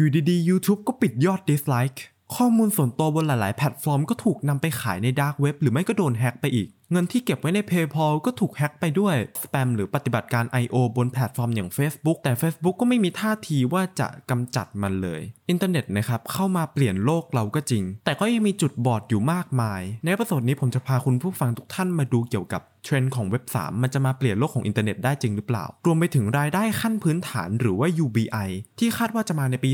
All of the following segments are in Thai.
อยู่ดีๆ YouTube ก็ปิดยอด dislike ข้อมูลส่วนตัวบนหลาย ๆ แพลตฟอร์มก็ถูกนำไปขายใน dark web หรือไม่ก็โดนแฮ็กไปอีก เงินที่เก็บไว้ใน PayPal ก็ถูกแฮ็กไปด้วยสแปมหรือปฏิบัติการ I.O. บนแพลตฟอร์มอย่าง Facebook แต่ Facebook ก็ไม่มีท่าทีว่าจะกำจัดมันเลย อินเทอร์เน็ตนะครับเข้ามาเปลี่ยนโลกเราก็จริง แต่ก็ยังมีจุดบอดอยู่มากมาย ใน episode นี้ผมจะพาคุณผู้ฟังทุกท่านมาดูเกี่ยวกับเทรนด์ของเว็บ 3 มันจะมาเปลี่ยนโลกของอินเทอร์เน็ตได้จริงหรือเปล่า รวมไปถึงรายได้ขั้นพื้นฐานหรือว่า UBI ที่คาดว่าจะมาในปี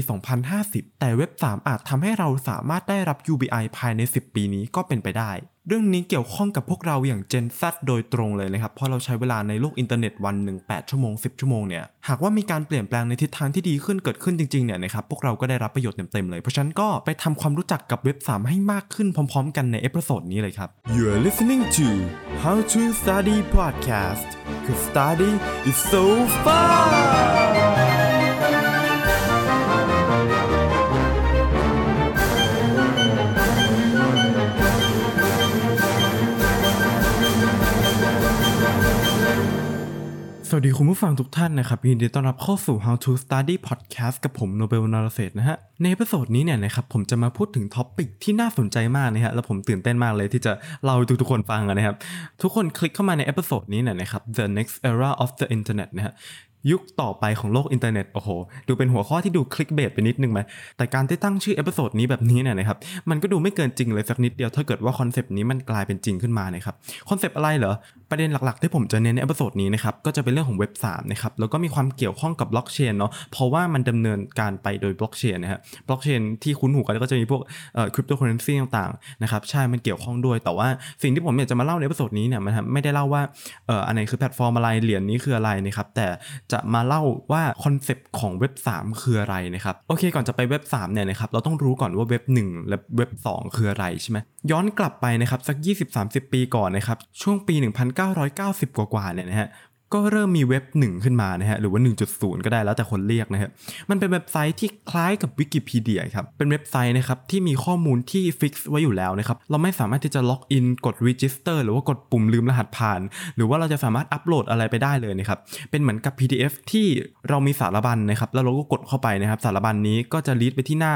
2050 แต่เว็บ 3 อาจทำให้เราสามารถได้รับ UBI ภายใน 10 ปีนี้ก็เป็นไปได้ เรื่องนี้เกี่ยวข้องกับพวกเราอย่าง Gen Z โดยตรงเลยนะครับ เพราะเราใช้เวลาในโลกอินเทอร์เน็ตวันหนึ่ง8ชั่วโมง 10 ชั่วโมงเนี่ย หากว่ามีการเปลี่ยนแปลงในทิศทางที่ดีขึ้นเกิดขึ้นจริงๆเนี่ยนะครับ พวกเราก็ได้รับประโยชน์เต็มๆเลย เพราะฉะนั้นก็ไปทำความรู้จักกับเว็บ 3 ให้มากขึ้นพร้อมๆ กันใน episode นี้เลยครับ You're listening to How to Study Podcast cause study is so fun สวัสดีคุณผู้ฟังทุกท่านนะครับยินดีต้อนรับเข้าสู่ How to Study Podcast กับผมโนเบลนารเศษนะฮะ ใน episode นี้เนี่ยนะครับผมจะมาพูดถึง topic ที่น่าสนใจมากนะฮะแล้วผมตื่นเต้นมากเลยที่จะเล่าให้ทุกๆคนฟังนะครับ ทุกคนคลิกเข้ามาใน episode นี้เนี่ยนะครับ The Next Era of the Internet นะฮะ ยุคต่อไปของโลกอินเทอร์เน็ตโอ้โหดูเป็นหัวข้อที่ดู clickbait ไปนิดนึงไหมแต่การที่ตั้งชื่อ episode นี้แบบนี้เนี่ยนะครับมันก็ดูไม่เกินจริงเลยสักนิดเดียวถ้าเกิดว่าคอนเซปต์นี้มันกลายเป็นจริงขึ้นมานะครับคอนเซปต์อะไรเหรอประเด็นหลักๆ ที่ผมจะเน้นใน episode นี้นะครับก็จะเป็นเรื่องของเว็บ3นะครับแล้วก็มีความเกี่ยวข้องกับบล็อกเชนเนาะเพราะว่ามันดำเนินการไปโดยบล็อกเชนนะฮะบล็อกเชนที่คุ้นหูกันก็จะมีพวกเอ่อคริปโตเคอเรนซีต่างๆนะครับใช่มันเกี่ยวข้องด้วยแต่ว่าสิ่งที่ผมอยากจะมาเล่าใน episode นี้เนี่ยมันไม่ได้เล่าว่าเอ่ออันไหนคือแพลตฟอร์มอะไรเหรียญนี้คืออะไรนะครับแต่จะมาเล่าว่าคอนเซปต์ของเว็บ 3 คืออะไรนะครับโอเค ก่อนจะไปเว็บ3เนี่ยนะครับเราต้องรู้ก่อนว่าเว็บ 1 และเว็บ 2 คืออะไรใช่ไหมย้อนกลับไปนะครับสัก 20-30 ปีก่อนนะครับช่วงปี 1990 กว่าๆเนี่ยนะฮะ ก็เริ่มมีเว็บ 1 ขึ้นมานะฮะหรือว่า 1.0 ก็ได้แล้วแต่คนเรียกนะฮะมันเป็นเว็บไซต์ที่คล้ายกับวิกิพีเดียครับ เป็นเว็บไซต์นะครับที่มีข้อมูลที่ฟิกซ์ไว้อยู่แล้วนะครับเราไม่สามารถที่จะล็อกอินกด register หรือว่ากดปุ่มลืมรหัสผ่าน หรือว่าเราจะสามารถอัปโหลดอะไรไปได้เลยนะครับเป็นเหมือนกับ PDF ที่เรามีสารบัญนะครับแล้วเราก็กดเข้าไปนะครับสารบัญนนี้ก็จะลีดไปที่หน้า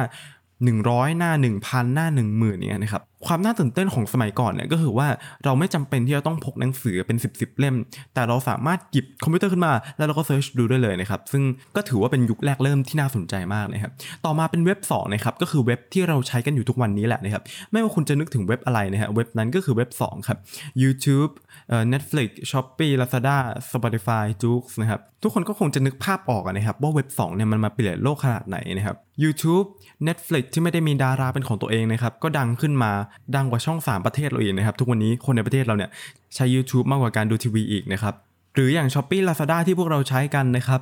100 หน้า 1,000 หน้า 10,000เนี่ยนะครับ ความน่าตื่นเต้นของสมัยก่อนเนี่ยก็คือว่าเราไม่จำเป็นที่จะต้องพกหนังสือเป็น 10บสเล่ม แต่เราสามารถหยิบคอมพิวเตอร์ขึ้นมา แล้วเราก็ search ดูได้เลยนะครับ ซึ่งก็ถือว่าเป็นยุคแรกเริ่มที่น่าสนใจมากนะครับต่อมาเป็นเว็บ2นะครับก็คือเว็บที่เราใช้กันอยู่ทุกวันนี้แหละนะครับไม่ว่าคุณจะนึกถึงเว็บอะไรนะฮะเว็บนั้นก็คือเว็บ2ครับ YouTube เอ่อ Netflix Shopee Lazada Spotify Joox นะครับทุกคนก็คงจะนึกภาพออกนะครับว่าเว็บ2เนี่ยมันมาเปลี่ยนโลกขนาดไหนนะครับ YouTube Netflix ที่ไม่ได้มีดาราเป็นของตัวเองนะครับก็ดังขึ้นมาดังกว่าช่อง 3 ประเทศเราอีกนะครับ ทุกวันนี้คนในประเทศเราเนี่ยใช้ YouTube มากกว่าการดูทีวีอีกนะครับ หรืออย่าง s h อ p e e Lazada ที่พวกเราใช้กันนะครับ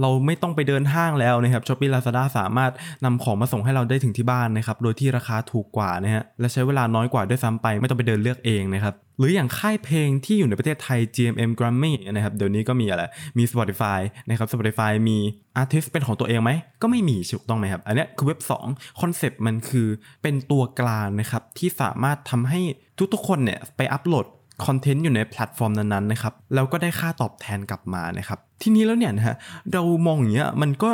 เราไม่ต้องไปเดินห้างแล้วนะครับ s h อ p e e Lazada สามารถนำของมาส่งให้เราได้ถึงที่บ้านนะครับโดยที่ราคาถูกกว่านะฮะและใช้เวลาน้อยกว่าด้วยซ้ำไป ไม่ต้องไปเดินเลือกเองนะครับหรืออย่างค่ายเพลงที่อยู่ในประเทศไทย GMM Grammy นะครับเดี๋ยวนี้ก็มีอะไรมี Spotify นะครับ Spotify มีอาร์ติสเป็นของตัวเองไหม ก็ไม่มีถูกต้องไหมครับ อันนี้คือเว็บ2คอนเซปต์มันคือเป็นตัวกลางนะครับ ที่สามารถทำให้ทุกๆคนเนี่ยไปอัปโหลดคอนเทนต์อยู่ในแพลตฟอร์มนั้นๆนะครับ แล้วก็ได้ค่าตอบแทนกลับมานะครับ ทีนี้แล้วเนี่ยนะฮะเรามองอย่างเงี้ยมันก็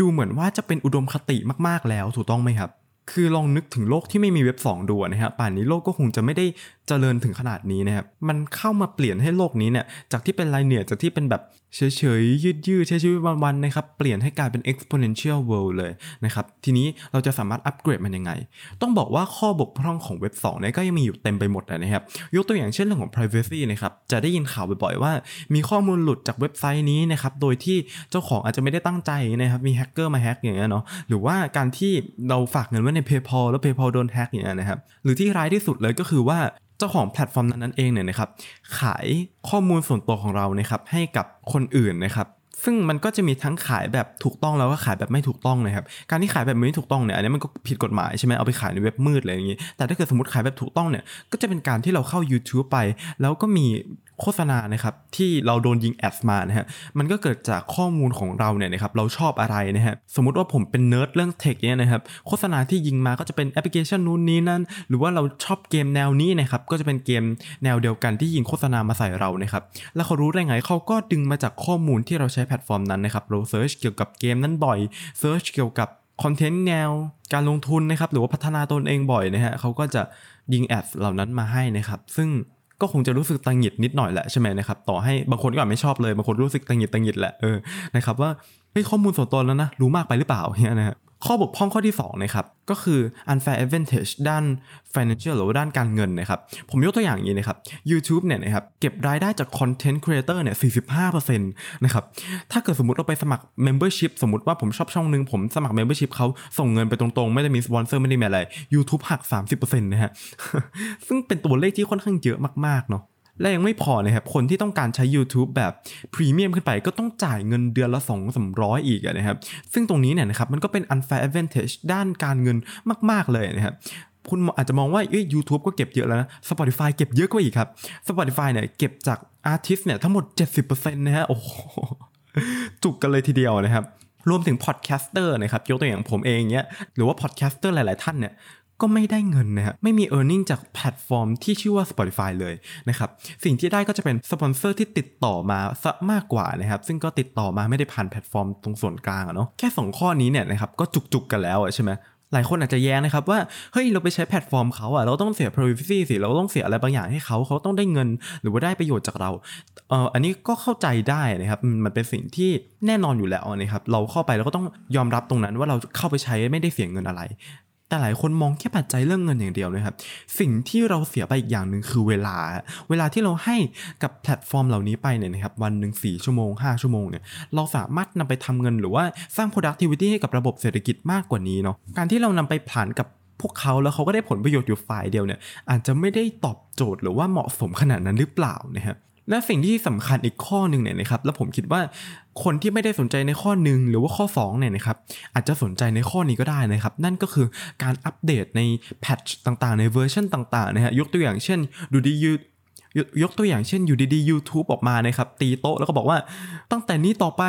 ดูเหมือนว่าจะเป็นอุดมคติมากๆแล้วถูกต้องไหมครับ คือลองนึกถึงโลกที่ไม่มีเว็บ 2 ดูนะฮะป่านนี้โลกก็คงจะไม่ได้เจริญถึงขนาดนี้นะครับมันเข้ามาเปลี่ยนให้โลกนี้เนี่ยจากที่เป็น linear จากที่เป็นแบบ เฉยๆ ยืดๆใช้ชีวิตวันๆนะครับ เปลี่ยนให้กลายเป็น exponential world เลยนะครับ ทีนี้เราจะสามารถอัปเกรดมันยังไง ต้องบอกว่าข้อบกพร่องของเว็บ2เนี่ยก็ยังมีอยู่เต็มไปหมดนะครับ ยกตัวอย่างเช่นเรื่องของ privacy นะครับ จะได้ยินข่าวบ่อยๆ ว่ามีข้อมูลหลุดจากเว็บไซต์นี้นะครับ โดยที่เเจ้าของอาจจะไม่ได้ตั้งใจนะครับ มีแฮกเกอร์มาแฮกอย่างเงี้ยเนาะ หรือว่าการที่เราฝากเงินไว้ใน PayPal แล้ว PayPal โดนแฮกอย่างเงี้ยนะครับ หรือที่ร้ายที่สุดเลยก็คือว่า จ้าของแพลตฟอร์มนั้นเองเนี่ยนะครับขายข้อมูลส่วนตัวของเรานะครับให้กับคนอื่นนะครับซึ่งมันก็จะมีทั้งขายแบบถูกต้องแล้วก็ขายแบบไม่ถูกต้องนะครับ การที่ขายแบบไม่ถูกต้องเนี่ยอันนี้มันก็ผิดกฎหมายใช่ไหมเอาไปขายในเว็บมืดอะไรอย่างนี้ แต่ถ้าเกิดสมมติขายแบบถูกต้องเนี่ยก็จะเป็นการที่เราเข้า YouTube ไป แล้วก็มี โฆษณานะครับที่เราโดนยิง ad มานะฮะมันก็เกิดจากข้อมูลของเราเนี่ยนะครับเราชอบอะไรนะฮะสมมุติว่าผมเป็นเนิร์ดเรื่อง tech เนี่ยนะครับโฆษณาที่ยิงมาก็จะเป็นแอปพลิเคชันนู้นนี้นั่นหรือว่าเราชอบเกมแนวนี้นะครับก็จะเป็นเกมแนวเดียวกันที่ยิงโฆษณามาใส่เรานะครับแล้วเขารู้ได้ไงเขาก็ดึงมาจากข้อมูลที่เราใช้แพลตฟอร์มนั้นนะครับเรา search เกี่ยวกับเกมนั้นบ่อย search เกี่ยวกับคอนเทนต์แนวการลงทุนนะครับหรือว่าพัฒนาตนเองบ่อยนะฮะเขาก็จะยิง ad เหล่านั้นมาให้นะครับซึ่ง ก็คงจะรู้สึกตะหงิดนิดหน่อยแหละใช่ไหมนะครับต่อให้บางคนก็อาจไม่ชอบเลยบางคนรู้สึกตะหงิดตะหงิดแหละเออนะครับว่าเฮ้ยข้อมูลส่วนตัวแล้วนะรู้มากไปหรือเปล่าเนี่ยนะฮะ ข้อบกพร่องข้อที่2นะครับก็คือ unfair advantage ด้าน financial หรือว่าด้านการเงินนะครับ ผมยกตัวอย่างอย่างนี้นะครับ YouTube เนี่ยนะครับเก็บรายได้จาก content creator เนี่ย 45%นะครับถ้าเกิดสมมติเราไปสมัคร membership สมมติว่าผมชอบช่องนึง ผมสมัคร membership เขาส่งเงินไปตรงๆ ไม่ได้มีสปอนเซอร์ไม่ได้มีอะไร YouTube หัก 30%นะฮะซึ่งเป็นตัวเลขที่ค่อนข้างเยอะมากๆเนาะ และยังไม่พอนะครับ คนที่ต้องการใช้ YouTube แบบพรีเมียมขึ้นไปก็ต้องจ่ายเงินเดือนละ 2 3 0 0 อีกนะครับ ซึ่งตรงนี้เนี่ยนะครับมันก็เป็น unfair advantage ด้านการเงินมาก ๆ เลยนะครับคุณอาจจะมองว่าเอ้ย YouTube ก็เก็บเยอะแล้วนะ Spotify เก็บเยอะกว่าอีกครับ Spotify เนี่ยเก็บจาก artist เนี่ยทั้งหมด 70%นะฮะโอ้โหจุกกันเลยทีเดียวนะครับ รวมถึง podcaster นะครับยกตัวอย่างผมเองเนี้ยหรือว่า podcaster หลาย ๆ ท่านเนี่ย ก็ไม่ได้เงินนะฮะไม่มี e a r n i n g จากแพลตฟอร์มที่ชื่อว่า Spotify เลยนะครับสิ่งที่ได้ก็จะเป็นสปอนเซอร์ที่ติดต่อมาซะมากกว่านะครับซึ่งก็ติดต่อมาไม่ได้ผ่านแพลตฟอร์มตรงส่วนกลางอะเนาะแค่ 2 ข้อนี้เนี่ยนะครับก็จุกๆกันแล้วใช่ไหมหลายคนอาจจะแย้งนะครับว่า เฮ้ย เราไปใช้แพลตฟอร์มเขาอะเราต้องเสีย privacy สิ เราต้องเสียอะไรบางอย่างให้เขา เขาต้องได้เงินหรือว่าได้ประโยชน์จากเราเอ่ออันนี้ก็เข้าใจได้นะครับ มันเป็นสิ่งที่แน่นอนอยู่แล้วนะครับ เราเข้าไปเราก็ต้องยอมรับตรงนั้นว่าเราเข้าไปใช้ไม่ได้เสียเงินอะไร แต่หลายคนมองแค่ปัจจัยเรื่องเงินอย่างเดียวนะครับ สิ่งที่เราเสียไปอีกอย่างหนึ่งคือเวลา เวลาที่เราให้กับแพลตฟอร์มเหล่านี้ไปเนี่ยนะครับวันหนึ่ง4ชั่วโมง 5 ชั่วโมงเนี่ยเราสามารถนำไปทำเงินหรือว่าสร้าง productivity ให้กับระบบเศรษฐกิจมากกว่านี้เนาะการที่เรานำไปผ่านกับพวกเขาแล้วเขาก็ได้ผลประโยชน์อยู่ฝ่ายเดียวเนี่ยอาจจะไม่ได้ตอบโจทย์หรือว่าเหมาะสมขนาดนั้นหรือเปล่านะครับและสิ่งที่สำคัญอีกข้อหนึ่งเนี่ยนะครับ แล้วผมคิดว่า คนที่ไม่ได้สนใจในข้อหนึ่งหรือว่าข้อ2เนี่ยนะครับอาจจะสนใจในข้อนี้ก็ได้นะครับ นั่นก็คือการอัปเดตในแพทช์ต่างๆ ในเวอร์ชันต่างๆนะฮะยกตัวอย่างเช่นอยู่ดีๆยกตัวอย่างเช่นอยู่ดีๆ YouTube ออกมานะครับตีโต๊ะแล้วก็บอกว่าตั้งแต่นี้ต่อไป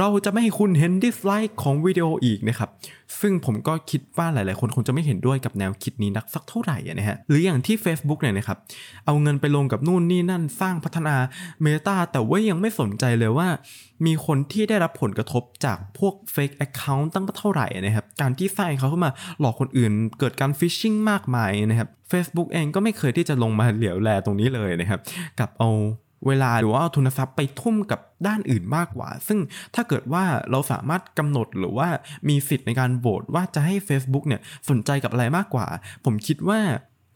เราจะไม่ให้คุณเห็น dislike ของวิดีโออีกนะครับ ซึ่งผมก็คิดว่าหลาย ๆ คนคงจะไม่เห็นด้วยกับแนวคิดนี้นักสักเท่าไหร่นะฮะ หรืออย่างที่ Facebook เนี่ยนะครับ เอาเงินไปลงกับนู่นนี่นั่นสร้างพัฒนา Meta แต่ว่ายังไม่สนใจเลยว่า มีคนที่ได้รับผลกระทบจากพวก Fake Account ตั้งเท่าไหร่นะครับ การที่สร้างเขาขึ้นมาหลอกคนอื่นเกิดการฟิชชิงมากมายนะครับ Facebook เองก็ไม่เคยที่จะลงมาเหลียวแลตรงนี้เลยนะครับ กลับเอา เวลาหรือว่าเอาทุนทรัพย์ไปทุ่มกับด้านอื่นมากกว่า ซึ่งถ้าเกิดว่าเราสามารถกำหนดหรือว่ามีสิทธิ์ในการโหวตว่าจะให้ Facebook เนี่ยสนใจกับอะไรมากกว่า ผมคิดว่า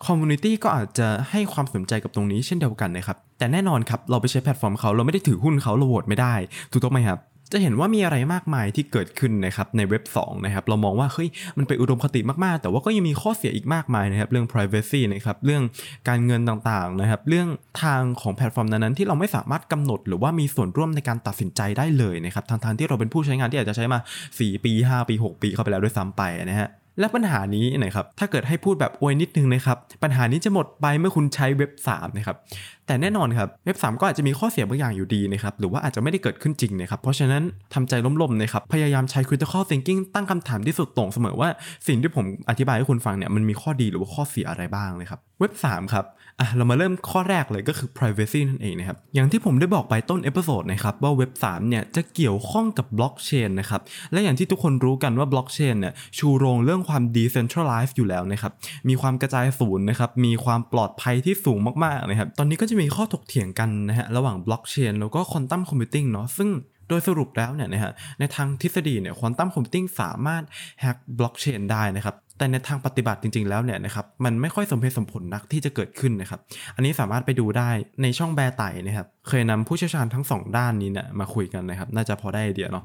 คอมมูนิตี้ก็อาจจะให้ความสนใจกับตรงนี้เช่นเดียวกันนะครับ แต่แน่นอนครับ เราไปใช้แพลตฟอร์มเขาเราไม่ได้ถือหุ้นเขาเราโหวตไม่ได้ ถูกต้องไหมครับ จะเห็นว่ามีอะไรมากมายที่เกิดขึ้นนะครับในเว็บ2นะครับเรามองว่าเฮ้ยมันเป็นอุดมคติมากๆ แต่ว่าก็ยังมีข้อเสียอีกมากมายนะครับเรื่อง privacy นะครับเรื่องการเงินต่างๆนะครับเรื่องทางของแพลตฟอร์มนั้นๆที่เราไม่สามารถกำหนดหรือว่ามีส่วนร่วมในการตัดสินใจได้เลยนะครับทางๆที่เราเป็นผู้ใช้งานที่อาจจะใช้มา 4 ปี 5 ปี 6 ปีเข้าไปแล้วด้วยซ้ำไปนะฮะ และปัญหานี้นะครับ ถ้าเกิดให้พูดแบบอวยนิดนึงนะครับ ปัญหานี้จะหมดไปเมื่อคุณใช้เว็บ3นะครับ แต่แน่นอนครับ เว็บ 3 ก็อาจจะมีข้อเสียบางอย่างอยู่ดีนะครับ หรือว่าอาจจะไม่ได้เกิดขึ้นจริงนะครับ เพราะฉะนั้นทำใจร่มๆนะครับ พยายามใช้ critical thinking ตั้งคำถามที่สุดโต่งเสมอว่าสิ่งที่ผมอธิบายให้คุณฟังเนี่ย มันมีข้อดีหรือว่าข้อเสียอะไรบ้างเลยครับ เว็บ3ครับ อะเรามาเริ่มข้อแรกเลยก็คือ privacy นั่นเองนะครับ อย่างที่ผมได้บอกไปต้น episode นะครับว่าเว็บ3เนี่ยจะเกี่ยวข้องกับบล็อกเชนนะครับ และอย่างที่ทุกคนรู้กันว่าบล็อกเชนเนี่ยชูโรงเรื่องความ decentralized อยู่แล้วนะครับ มีความกระจายศูนย์นะครับ มีความปลอดภัยที่สูงมากๆนะครับ ตอนนี้ก็จะมีข้อถกเถียงกันนะฮะระหว่างบล็อกเชนแล้วก็ quantum computing เนาะซึ่งโดยสรุปแล้วเนี่ยนะฮะในทางทฤษฎีเนี่ย quantum computing สามารถแฮกบล็อกเชนได้นะครับ แต่ในทางปฏิบัติจริง ๆ แล้วเนี่ยนะครับมันไม่ค่อยสมเหตุสมผลนักที่จะเกิดขึ้นนะครับ อันนี้สามารถไปดูได้ในช่องแบไต๋นะครับ เคยนำผู้เชี่ยวชาญทั้ง 2 ด้านนี้เนี่ยมาคุยกันนะครับ น่าจะพอได้ไอเดียเนาะ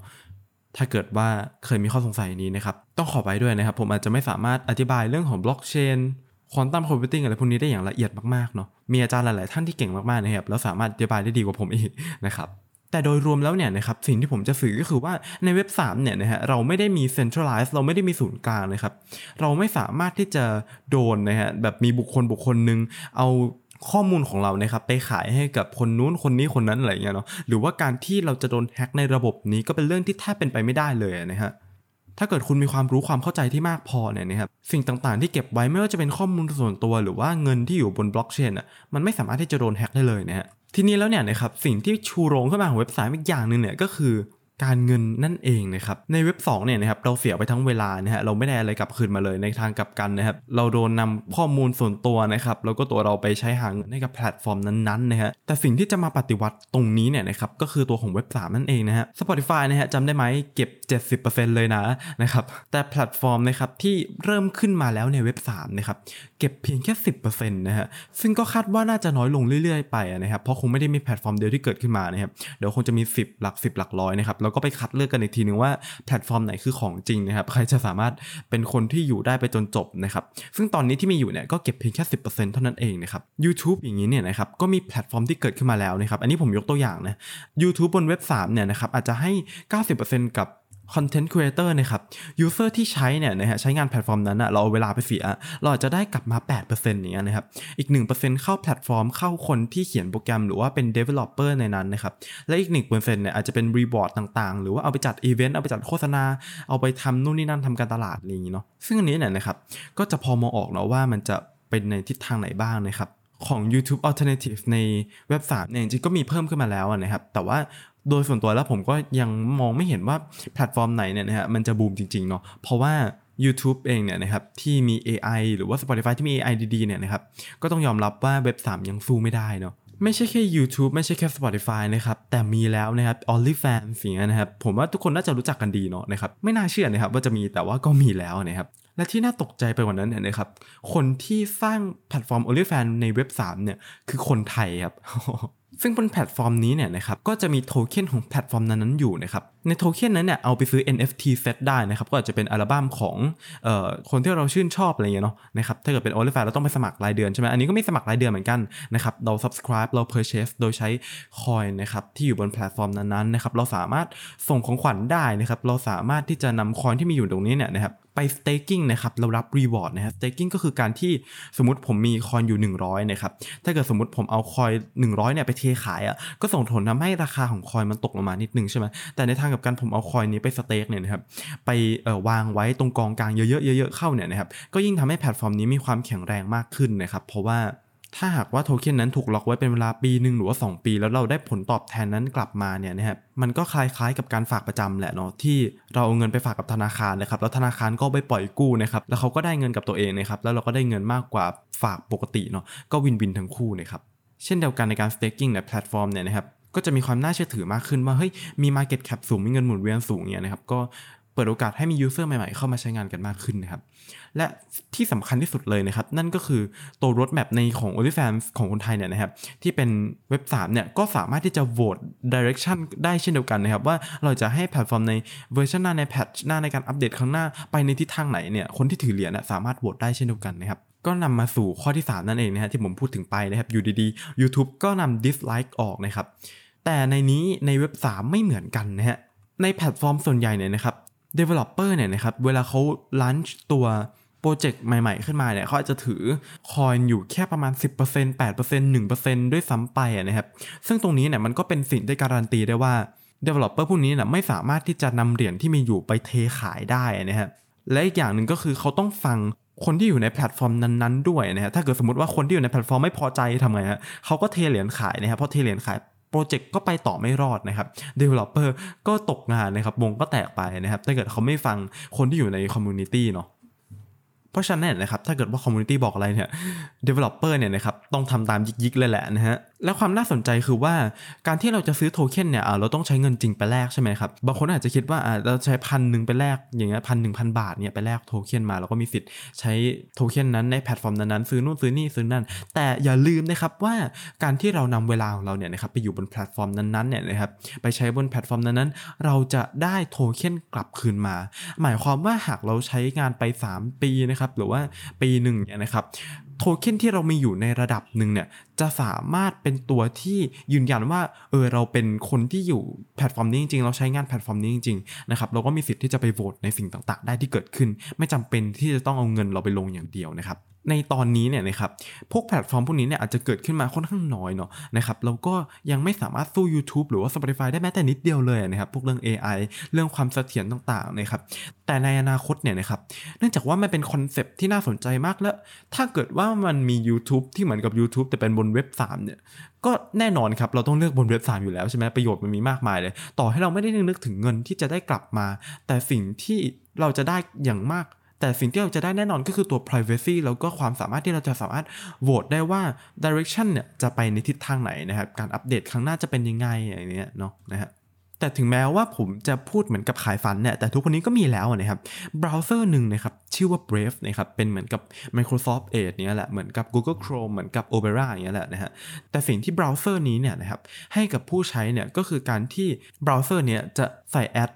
ถ้าเกิดว่าเคยมีข้อสงสัยนี้นะครับ ต้องขอไปด้วยนะครับ ผมอาจจะไม่สามารถอธิบายเรื่องของบล็อกเชนควอนตัมคอมพิวติ้งอะไรพวกนี้ได้อย่างละเอียดมากๆเนาะมีอาจารย์หลาย ๆ ท่านที่เก่งมากๆนะครับแล้วสามารถอธิบายได้ดีกว่าผมอีกนะครับ แต่โดยรวมแล้วเนี่ยนะครับสิ่งที่ผมจะสื่อก็คือว่าในเว็บ 3 เนี่ยนะฮะเราไม่ได้มี centralize เราไม่ได้มีศูนย์กลางนะครับ เราไม่สามารถที่จะโดนนะฮะแบบมีบุคคลบุคคลหนึ่งเอาข้อมูลของเรานะครับไปขายให้กับคนนู้นคนนี้คนนั้นอะไรอย่างเงี้ยเนาะหรือว่าการที่เราจะโดนแฮ็กในระบบนี้ก็เป็นเรื่องที่แทบเป็นไปไม่ได้เลยนะฮะถ้าเกิดคุณมีความรู้ความเข้าใจที่มากพอเนี่ยนะครับสิ่งต่างๆที่เก็บไว้ไม่ว่าจะเป็นข้อมูลส่วนตัว หรือว่าเงินที่อยู่บนบล็อกเชนอะมันไม่สามารถที่จะโดนแฮ็กได้เลยนะฮะ ทีนี้แล้วเนี่ยนะครับสิ่งที่ชูโรงขึ้นมาของเว็บ 3 อีกอย่างหนึ่งเนี่ยก็คือ การเงินนั่นเองนะครับในเว็บ2เนี่ยนะครับเราเสียไปทั้งเวลานะฮะเราไม่ได้อะไรกลับคืนมาเลยในทางกลับกันนะครับเราโดนนำข้อมูลส่วนตัวนะครับแล้วก็ตัวเราไปใช้หาเงินให้กับแพลตฟอร์มนั้นๆนะฮะแต่สิ่งที่จะมาปฏิวัติตรงนี้เนี่ยนะครับก็คือตัวของเว็บ 3 นั่นเองนะฮะ Spotify นะฮะจำได้ไหมเก็บ 70%เลยนะนะครับแต่แพลตฟอร์มนะครับที่เริ่มขึ้นมาแล้วในเว็บ3นะครับเก็บเพียงแค่ 10%นะฮะซึ่งก็คาดว่าน่าจะน้อยลงเรื่อยๆไปนะครับเพราะคงไม่ได้มีแพลตฟอร์มเดียวที่เกิดขึ้นมานะครับเดี๋ยวคงจะมี 10 หลัก 10 หลักร้อยนะครับแล้วก็ไปคัดเลือกกันอีกทีนึงว่าแพลตฟอร์มไหนคือของจริงนะครับ ใครจะสามารถเป็นคนที่อยู่ได้ไปจนจบนะครับ ซึ่งตอนนี้ที่มีอยู่เนี่ยก็เก็บเพียงแค่สิบเท่านั้นเองนะครับ YouTube อย่างนี้เนี่ยนะครับก็มีแพลตฟอร์มที่เกิดขึ้นมาแล้วนะครับ อันนี้ผมยกตัวอย่างนะ YouTube บนเว็บ3เนี่ยนะครับอาจจะให้ 90%กับ content creator นะครับ user ที่ใช้เนี่ยนะฮะใช้งานแพลตฟอร์มนั้นอะเราเอาเวลาไปเสีย เราอาจจะได้กลับมา 8%อย่างเงี้ยนะครับ อีก 1%เข้าแพลตฟอร์มเข้าคนที่เขียนโปรแกรมหรือว่าเป็น Developer ในนั้นนะครับ และอีก 1%เนี่ยอาจจะเป็น reward ต่างๆ หรือว่าเอาไปจัดอีเวนต์เอาไปจัดโฆษณา เอาไปทำนู่นนี่นั่นทำการตลาดอะไรอย่างเงี้ยเนาะซึ่งอันนี้เนี่ยนะครับก็จะพอมองออกเนาะว่ามันจะเป็นในทิศทางไหนบ้างนะครับของ YouTube Alternative ในเว็บ3เนี่ยจริงก็มีเพิ่มขึ้นมาแล้วนะครับ แต่ว่า โดยส่วนตัวแล้วผมก็ยังมองไม่เห็นว่าแพลตฟอร์มไหนเนี่ยนะฮะมันจะบูมจริงๆเนาะเพราะว่า YouTube เองเนี่ยนะครับที่มี AI หรือว่า Spotify ที่มี AI ดีๆเนี่ยนะครับก็ต้องยอมรับว่าเว็บ 3 ยังสู้ไม่ได้เนาะไม่ใช่แค่ YouTube ไม่ใช่แค่ Spotify นะครับ แต่มีแล้วนะครับ OnlyFans สิ่งนี้นะครับ ผมว่าทุกคนน่าจะรู้จักกันดีเนาะนะครับ ไม่น่าเชื่อนะครับว่าจะมีแต่ว่าก็มีแล้วนะครับ และที่น่าตกใจไปกว่านั้นเนี่ยนะครับ คนที่สร้างแพลตฟอร์ม OnlyFans ในเว็บ 3 เนี่ย คือคนไทยครับ ซึ่งบนแพลตฟอร์มนี้เนี่ยนะครับก็จะมีโทเค็นของแพลตฟอร์มนั้นๆอยู่นะครับในโทเค็นนั้นเนี่ยเอาไปซื้อ NFT เซตได้นะครับก็อาจจะเป็นอัลบั้มของออคนที่เราชื่นชอบอะไรเงี้ยเนาะนะครับถ้าเกิดเป็น o n l y f a n เราต้องไปสมัครรายเดือนใช่ไหมอันนี้ก็มีสมัครรายเดือนเหมือนกันนะครับเรา subscribe เรา purchase โดยใช้ coin นะครับที่อยู่บนแพลตฟอร์มนั้นๆนะครับเราสามารถส่งของขวัญได้นะครับเราสามารถที่จะนำ coin ที่มีอยู่ตรงนี้เนี่ยนะครับ ไป staking นะครับเรารับ reward นะครับ staking ก็คือการที่สมมติผมมี coin อยู่ 100นะครับถ้าเกิดสมมติผมเอา coin 100เนี่ยไปเทขายอะก็ส่งผลทำให้ราคาของ coin มันตกลงมานิดนึงใช่ไหมแต่ในทางกลับกันผมเอา coin นี้ไป stake เนี่ยนะครับไปวางไว้ตรงกองกลางเยอะๆเยอะๆเข้าเนี่ยนะครับก็ยิ่งทำให้แพลตฟอร์มนี้มีความแข็งแรงมากขึ้นนะครับเพราะว่า ถ้าหากว่าโทเค็นนั้นถูกล็อกไว้เป็นเวลาปีหนึ่งหรือว่า 2 ปี แล้วเราได้ผลตอบแทนนั้นกลับมาเนี่ยนะครับมันก็คล้ายๆกับการฝากประจำแหละเนาะที่เราเอาเงินไปฝากกับธนาคารนะครับแล้วธนาคารก็ไปปล่อยกู้นะครับแล้วเขาก็ได้เงินกับตัวเองนะครับแล้วเราก็ได้เงินมากกว่าฝากปกติเนาะก็ win-win ทั้งคู่นะครับเช่นเดียวกันในการ staking ในแพลตฟอร์มเนี่ยนะครับก็จะมีความน่าเชื่อถือมากขึ้นว่าเฮ้ยมี market cap สูงมีเงินหมุนเวียนสูงเนี่ยนะครับก็ เปิดโอกาสให้มี user ใหม่ๆ เข้ามาใช้งานกันมากขึ้นนะครับ และที่สำคัญที่สุดเลยนะครับ นั่นก็คือตัว roadmap ในของ OnlyFans ของคนไทยเนี่ยนะครับ ที่เป็นเว็บ3เนี่ย ก็สามารถที่จะโหวต direction ได้เช่นเดียวกันนะครับ ว่าเราจะให้แพลตฟอร์มในเวอร์ชันหน้าใน patch หน้าในการอัปเดตข้างหน้าไปในทิศทางไหนเนี่ยคนที่ถือเหรียญสามารถโหวตได้เช่นเดียวกันนะครับก็นำมาสู่ข้อที่ 3 นั่นเองนะฮะที่ผมพูดถึงไปนะครับอยู่ดีๆ YouTube ก็นำ dislike ออกนะครับแต่ในนี้ในเว็บ 3 ไม่เหมือนกันนะฮะในแพลตฟอร์มส่วนใหญ่เนี่ยนะครับ developer เนี่ยนะครับเวลาเขา launch ตัวโปรเจกต์ใหม่ ๆ ขึ้นมาเนี่ยเขาอาจจะถือ coin อยู่แค่ประมาณ 10% 8% 1%ด้วยซ้ำไปนะครับ ซึ่งตรงนี้เนี่ยมันก็เป็นสิ่งที่การันตีได้ว่า developer พวกนี้เนี่ยไม่สามารถที่จะนำเหรียญที่มีอยู่ไปเทขายได้นะครับและอีกอย่างหนึ่งก็คือเขาต้องฟังคนที่อยู่ในแพลตฟอร์มนั้นๆด้วยนะฮะถ้าเกิดสมมติว่าคนที่อยู่ในแพลตฟอร์มไม่พอใจทำไงฮะเขาก็เทเหรียญขายนะครับเพราะเทเหรียญขาย โปรเจกต์ก็ไปต่อไม่รอดนะครับ Developer ก็ตกงานนะครับ วงก็แตกไปนะครับ ถ้าเกิดเขาไม่ฟังคนที่อยู่ใน community เนาะ เพราะฉะนั้นนะครับ ถ้าเกิดว่า community บอกอะไรเนี่ย Developer เนี่ยนะครับ ต้องทำตามยิกๆเลยแหละนะฮะ และความน่าสนใจคือว่าการที่เราจะซื้อโทเค็นเนี่ยเราต้องใช้เงินจริงไปแลกใช่ไหมครับ บางคนอาจจะคิดว่าเราใช้พันหนึ่งไปแลกอย่างเงี้ยพันหนึ่งพันบาทเนี่ยไปแลกโทเค็นมาเราก็มีสิทธิ์ใช้โทเค็นนั้นในแพลตฟอร์มนั้นๆซื้อนู่นซื้อนี่ซื้อนั่น แต่อย่าลืมนะครับว่าการที่เรานำเวลาของเราเนี่ยนะครับไปอยู่บนแพลตฟอร์มนั้นๆเนี่ยนะครับไปใช้บนแพลตฟอร์มนั้นๆ เราจะได้โทเค็นกลับคืนมา หมายความว่าหากเราใช้งานไป 3 ปีนะครับหรือว่าปีหนึ่งเนี่ยนะครับ โทเค็นที่เรามีอยู่ในระดับหนึ่งเนี่ยจะสามารถเป็นตัวที่ยืนยันว่าเออเราเป็นคนที่อยู่แพลตฟอร์มนี้จริงๆ เราใช้งานแพลตฟอร์มนี้จริงๆนะครับเราก็มีสิทธิ์ที่จะไปโหวตในสิ่งต่างๆ ได้ที่เกิดขึ้น ไม่จำเป็นที่จะต้องเอาเงินเราไปลงอย่างเดียวนะครับ ในตอนนี้เนี่ยนะครับพวกแพลตฟอร์มพวกนี้เนี่ยอาจจะเกิดขึ้นมาค่อนข้างน้อยเนาะนะครับแล้วก็ยังไม่สามารถสู้ YouTube หรือว่า Spotify ได้แม้แต่นิดเดียวเลยนะครับพวกเรื่อง AI เรื่องความเสถียรต่างๆนะครับแต่ในอนาคตเนี่ยนะครับเนื่องจากว่ามันเป็นคอนเซปที่น่าสนใจมากแล้ว ถ้าเกิดว่ามันมี YouTube ที่เหมือนกับ YouTube แต่เป็นบนเว็บ 3 เนี่ยก็แน่นอนครับเราต้องเลือกบนเว็บ3อยู่แล้วใช่ไหมประโยชน์มันมีมากมายเลย ต่อให้เราไม่ได้นึกถึงเงินที่จะได้กลับมา แต่สิ่งที่เราจะได้อย่างมาก แต่สิ่งที่เราจะได้แน่นอนก็คือตัว privacy แล้วก็ความสามารถที่เราจะสามารถโหวตได้ว่า direction เนี่ยจะไปในทิศทางไหนนะครับ การอัปเดตครั้งหน้าจะเป็นยังไงอย่างเนี้ยเนาะนะฮะแต่ถึงแม้ว่าผมจะพูดเหมือนกับขายฝันเนี่ย แต่ทุกคนนี้ก็มีแล้วนะครับ เบราว์เซอร์หนึ่งนะครับ ชื่อว่า Brave นะครับ เป็นเหมือนกับ Microsoft Edge เนี่ยแหละ เหมือนกับ Google Chrome เหมือนกับ Opera อย่างเงี้ยแหละนะฮะ แต่สิ่งที่เบราว์เซอร์นี้เนี่ยนะครับ ให้กับผู้ใช้เนี่ย ก็คือการที่เบราว์เซอร์เนี่ยจะใส่ ad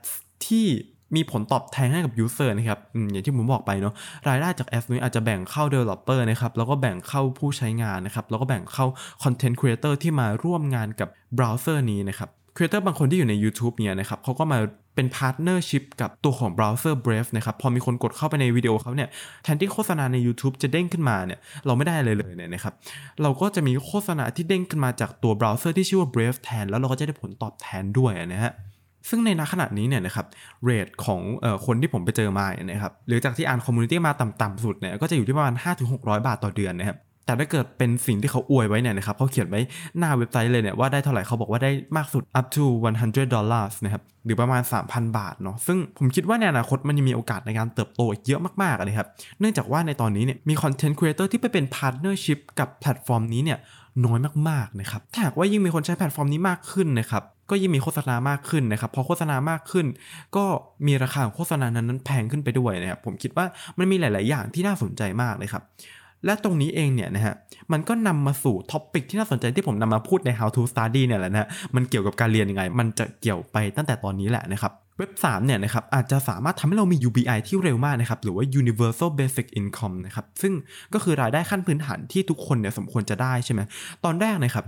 ที่ มีผลตอบแทนให้กับ user นะครับอย่างที่ผมบอกไปเนาะรายได้จากแอปนี้อาจจะแบ่งเข้า Developer นะครับแล้วก็แบ่งเข้าผู้ใช้งานนะครับแล้วก็แบ่งเข้า Content Creator ที่มาร่วมงานกับเบราว์เซอร์นี้นะครับ creator บางคนที่อยู่ใน YouTube เนี่ยนะครับเขาก็มาเป็น partnership กับตัวของเบราว์เซอร์ Brave นะครับ พอมีคนกดเข้าไปในวิดีโอเขาเนี่ย แทนที่โฆษณาใน YouTube จะเด้งขึ้นมาเนี่ย เราไม่ได้เลยเลยเนี่ยนะครับ เราก็จะมีโฆษณาที่เด้งขึ้นมาจากตัวเบราว์เซอร์ที่ชื่อว่า Brave แทน แล้วเราก็จะได้ผลตอบแทนด้วยนะฮะ ซึ่งในณขณะนี้เนี่ยนะครับ rate ของเออคนที่ผมไปเจอมาเนี่ยนะครับหรือจากที่อ่าน community มาต่ำๆสุดเนี่ยก็จะอยู่ที่ประมาณ 5-600 บาทต่อเดือนนะครับแต่ถ้าเกิดเป็นสิ่งที่เขาอวยไว้เนี่ยนะครับเขาเขียนไว้หน้าเว็บไซต์เลยเนี่ยว่าได้เท่าไหร่เขาบอกว่าได้มากสุด up to 100 dollars นะครับหรือประมาณ 3,000 บาทเนาะซึ่งผมคิดว่าในอนาคตมันยังมีโอกาสในการเติบโตอีกเยอะมากๆนะครับเนื่องจากว่าในตอนนี้เนี่ยมี content creator ที่ไปเป็น partnership กับแพลตฟอร์มนี้เนี่ยน้อยมากๆนะครับถ้าหากว่ายิ่งมีคนใช้แพลตฟอร์มนี้มากขึ้นนะครับ ก็ยิ่งมีโฆษณามากขึ้นนะครับพอโฆษณามากขึ้น ก็มีราคาของโฆษณานั้นแพงขึ้นไปด้วยนะครับผมคิดว่ามันมีหลาย ๆ อย่างที่น่าสนใจมากเลยครับและตรงนี้เองเนี่ยนะฮะ มันก็นำมาสู่ท็อปิกที่น่าสนใจที่ผมนำมาพูดใน how to study เนี่ยแหละนะมันเกี่ยวกับการเรียนยังไง มันจะเกี่ยวไปตั้งแต่ตอนนี้แหละนะครับเว็บ3เนี่ยนะครับอาจจะสามารถทำให้เรามี UBI ที่เร็วมากนะครับหรือว่า Universal Basic Income นะครับซึ่งก็คือรายได้ขั้นพื้นฐานที่ทุกคนเนี่ยสมควรจะได้ใช่ไหมตอนแรกนะครับ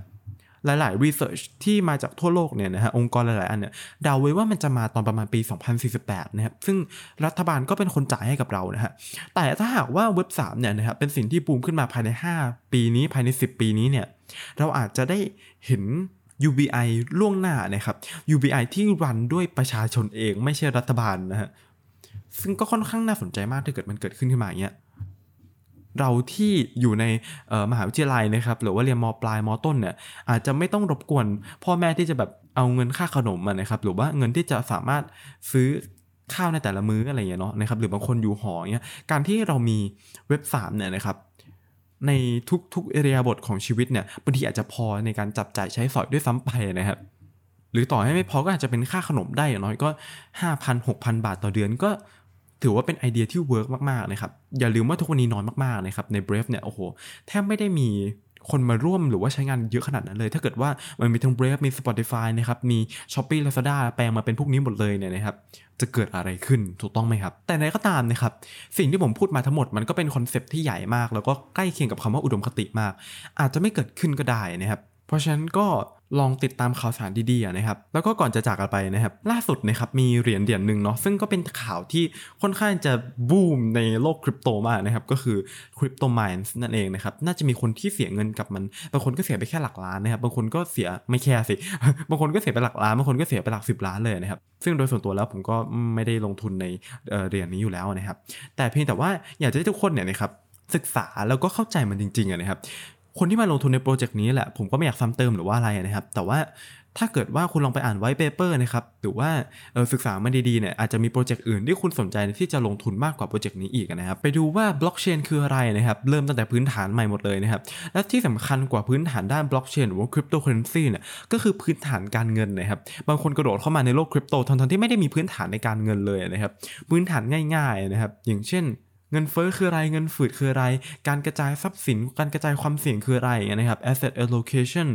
หลายๆ research ที่มาจากทั่วโลกเนี่ยนะฮะองค์กรหลายๆ อันเนี่ยเดาไว้ว่ามันจะมาตอนประมาณปี 2048 นะครับ ซึ่งรัฐบาลก็เป็นคนจ่ายให้กับเรานะฮะแต่ถ้าหากว่าเว็บ3เนี่ยนะครับเป็นสิ่งที่ปูมขึ้นมาภายใน 5 ปีนี้ภายใน 10 ปีนี้เนี่ยเราอาจจะได้เห็น UBI ล่วงหน้านะครับ UBI ที่รันด้วยประชาชนเองไม่ใช่รัฐบาลนะฮะซึ่งก็ค่อนข้างน่าสนใจมากถ้าเกิดมันเกิดขึ้นขึ้นมาอย่างเงี้ย เราที่อยู่ในมหาวิทยาลัยนะครับ หรือว่าเรียนมปลายมต้นเนี่ยอาจจะไม่ต้องรบกวนพ่อแม่ที่จะแบบเอาเงินค่าขนมมานะครับ หรือว่าเงินที่จะสามารถซื้อข้าวในแต่ละมื้ออะไรอย่างเงี้ยเนาะนะครับ หรือบางคนอยู่หอเงี้ยการที่เรามีเว็บ3เนี่ยนะครับในทุกๆอิริยาบถของชีวิตเนี่ยบางทีอาจจะพอในการจับจ่ายใช้สอยด้วยซ้ำไปนะครับ หรือต่อให้ไม่พอก็อาจจะเป็นค่าขนมได้อย่างน้อยก็ 5,000 6,000บาทต่อเดือนก็ ถือว่าเป็นไอเดียที่ work มากๆนะครับ อย่าลืมว่าทุกวันนี้น้อยมากๆนะครับ ใน Brave เนี่ย โอ้โห แทบไม่ได้มีคนมาร่วมหรือว่าใช้งานเยอะขนาดนั้นเลย ถ้าเกิดว่ามันมีทั้ง Brave มี Spotify นะครับ มี Shopee Lazada แปลงมาเป็นพวกนี้หมดเลยเนี่ยนะครับ จะเกิดอะไรขึ้นถูกต้องไหมครับ แต่ในก็ตามนะครับ สิ่งที่ผมพูดมาทั้งหมดมันก็เป็นคอนเซปที่ใหญ่มาก แล้วก็ใกล้เคียงกับคำว่าอุดมคติมาก อาจจะไม่เกิดขึ้นก็ได้นะครับ เพราะฉะนั้นก็ ลองติดตามข่าวสารดีๆนะครับ แล้วก็ก่อนจะจากกันไปนะครับ ล่าสุดนะครับมีเหรียญเหรียญหนึ่งเนาะซึ่งก็เป็นข่าวที่ค่อนข้างจะบูมในโลกคริปโตมากนะครับ ก็คือ CryptoMines นั่นเองนะครับ น่าจะมีคนที่เสียเงินกับมันบางคนก็เสียไปแค่หลักล้านนะครับ บางคนก็เสียไม่แค่สิบางคนก็เสียไปหลักล้านบางคนก็เสียไปหลักสิบล้านเลยนะครับ ซึ่งโดยส่วนตัวแล้วผมก็ไม่ได้ลงทุนในเหรียญนี้อยู่แล้วนะครับ แต่เพียงแต่ว่าอยากจะให้ทุกคนเนี่ยนะครับศึกษาแล้วก็เข้าใจมันจริงๆนะครับ คนที่มาลงทุนในโปรเจกต์นี้แหละผมก็ไม่อยากซ้ำเติมหรือว่าอะไรนะครับ แต่ว่าถ้าเกิดว่าคุณลองไปอ่าน white paper นะครับหรือว่าศึกษามาดีๆเนี่ยอาจจะมีโปรเจกต์อื่นที่คุณสนใจที่จะลงทุนมากกว่าโปรเจกต์นี้อีกนะครับไปดูว่าบล็อกเชนคืออะไรนะครับเริ่มตั้งแต่พื้นฐานใหม่หมดเลยนะครับและที่สำคัญกว่าพื้นฐานด้านบล็อกเชนหรือว่าคริปโตเคอเรนซีเนี่ยก็คือพื้นฐานการเงินนะครับบางคนกระโดดเข้ามาในโลกคริปโตทั้งๆที่ไม่ได้มีพื้นฐานในการเงินเลยนะครับพื้นฐานง่ายๆนะครับอย่างเช่น เงินเฟ้อคืออะไร เงินฝืดคืออะไร การกระจายทรัพย์สิน การกระจายความเสี่ยงคืออะไรนะครับ asset allocation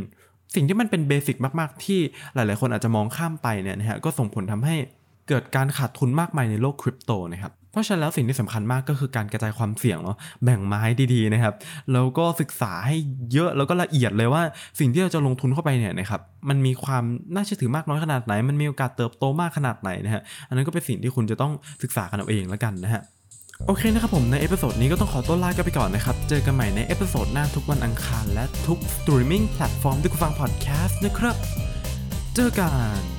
สิ่งที่มันเป็น basic มากๆ ที่หลายๆ คนอาจจะมองข้ามไปเนี่ยนะฮะ ก็ส่งผลทำให้เกิดการขาดทุนมากมายในโลกคริปโตนะครับ เพราะฉะนั้นแล้วสิ่งที่สำคัญมากก็คือการกระจายความเสี่ยงเนาะ แบ่งไม้ดีๆนะครับ แล้วก็ศึกษาให้เยอะแล้วก็ละเอียดเลยว่าสิ่งที่เราจะลงทุนเข้าไปเนี่ยนะครับ มันมีความน่าเชื่อถือมากน้อยขนาดไหน มันมีโอกาสเติบโตมากขนาดไหนนะฮะ อันนั้นก็เป็นสิ่งที่คุณจะต้องศึกษากันเอาเองแล้วกันนะฮะ โอเคนะครับผมใน episode นี้ก็ต้องขอตัวลากันไปก่อนนะครับ เจอกันใหม่ใน episode หน้าทุกวันอังคารและทุก streaming platform ที่คุณฟังพอดแคสต์นะครับ เจอกัน